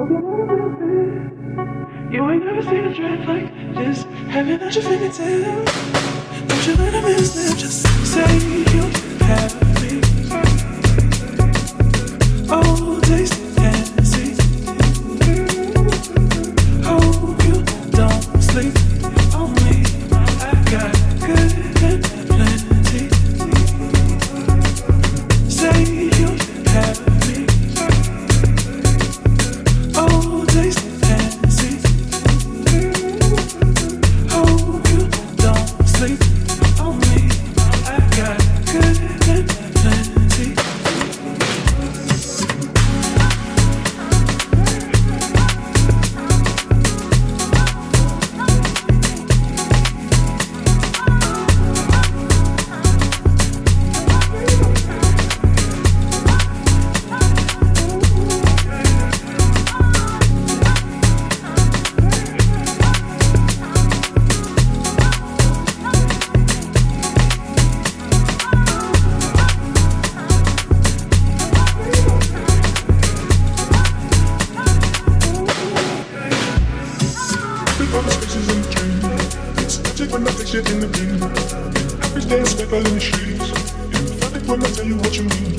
You ain't never seen a dress like this. Having at your fingertips. Don't you let a miss it. Just say. is a dream. It's magic when I fix you in the beam. Happy dance people in the streets. And funny when I tell you what you mean.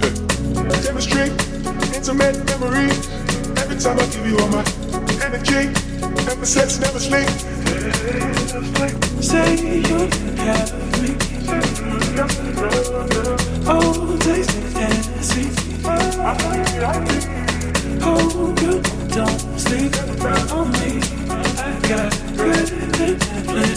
Hey. Chemistry, intimate memory. Every time I give you all my energy, never sex never sleep. Say you have me. Oh, taste and see. Oh, you don't sleep on me got